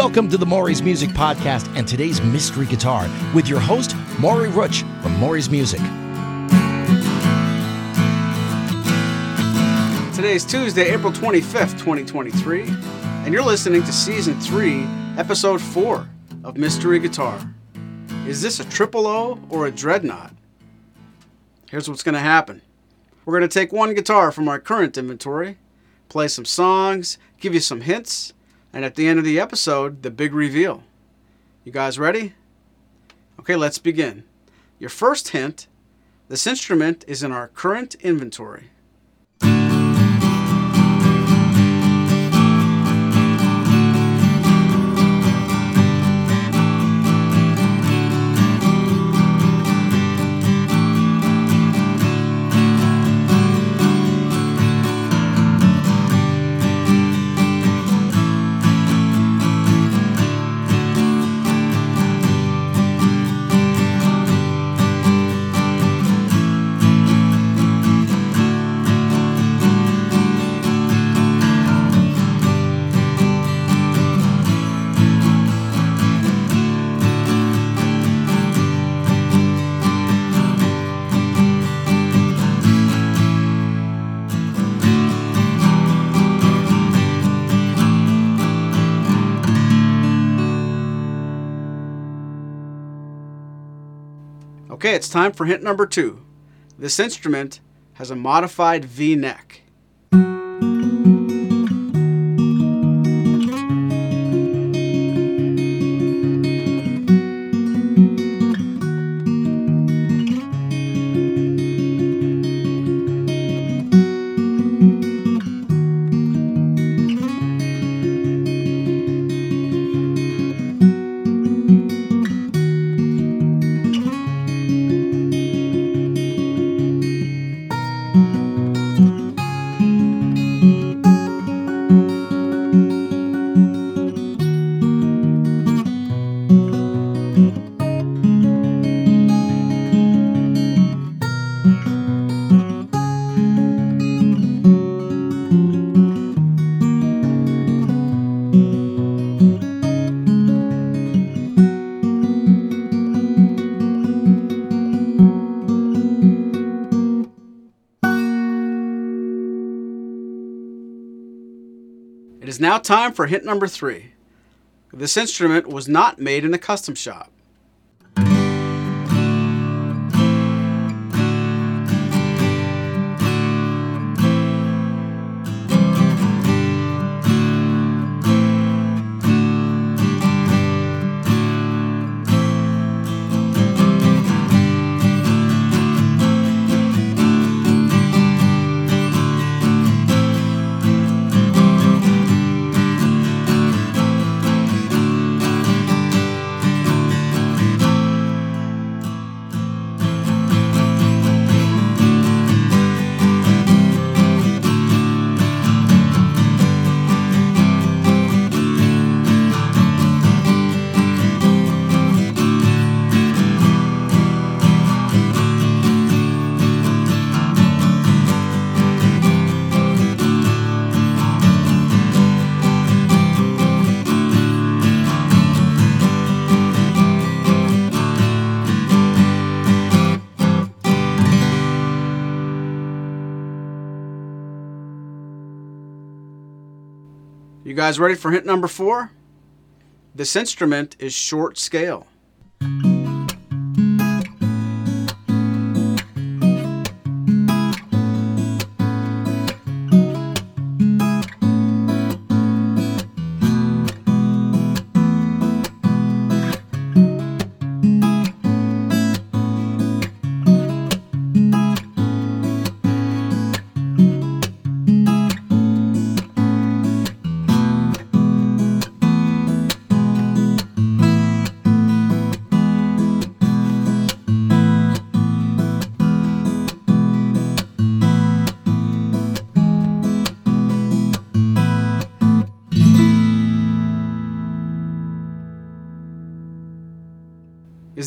Welcome to the Maury's Music Podcast and today's Mystery Guitar with your host, Maury Rutch from Maury's Music. Today is Tuesday, April 25th, 2023, and you're listening to Season 3, Episode 4 of Mystery Guitar. Is this a triple O or a dreadnought? Here's what's going to happen we're going to take one guitar from our current inventory, play some songs, give you some hints, and at the end of the episode, the big reveal. You guys ready? Okay, let's begin. Your first hint this instrument is in our current inventory. Okay, it's time for hint number two. This instrument has a modified V neck. It is now time for hint number three. This instrument was not made in a custom shop. You guys ready for hint number four? This instrument is short scale.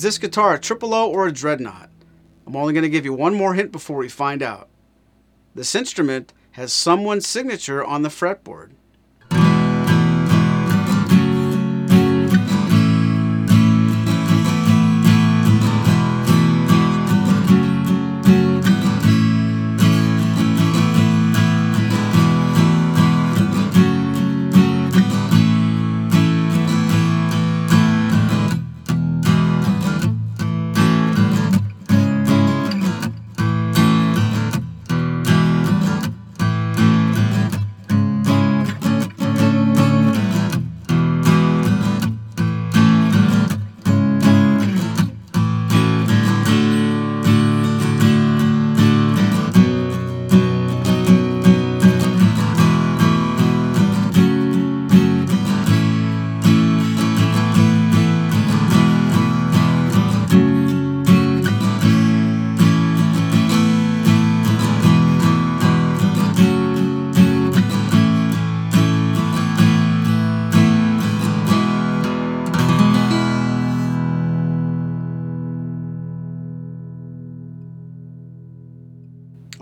This guitar a triple O or a dreadnought? I'm only going to give you one more hint before we find out. This instrument has someone's signature on the fretboard.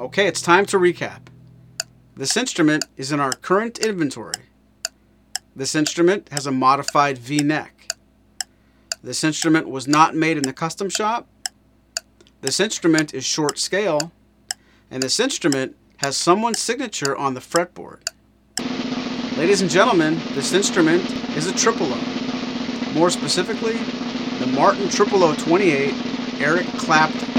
Okay, it's time to recap. This instrument is in our current inventory. This instrument has a modified V-neck. This instrument was not made in the custom shop. This instrument is short scale. And this instrument has someone's signature on the fretboard. Ladies and gentlemen, this instrument is a triple O. More specifically, the Martin Triple O 28 Eric Clapton.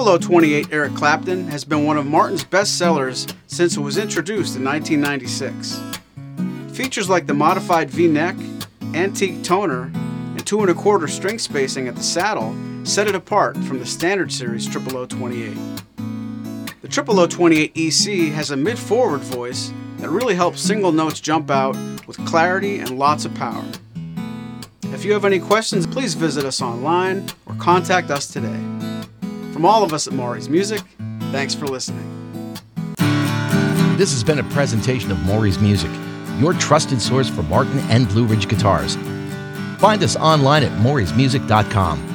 The Triple O 28 Eric Clapton has been one of Martin's best sellers since it was introduced in 1996. Features like the modified V-neck, antique toner, and two and a quarter string spacing at the saddle set it apart from the standard series Triple O 28. The Triple O 28 EC has a mid-forward voice that really helps single notes jump out with clarity and lots of power. If you have any questions, please visit us online or contact us today. From all of us at Maury's Music, thanks for listening. This has been a presentation of Maury's Music, your trusted source for Martin and Blueridge guitars. Find us online at maurysmusic.com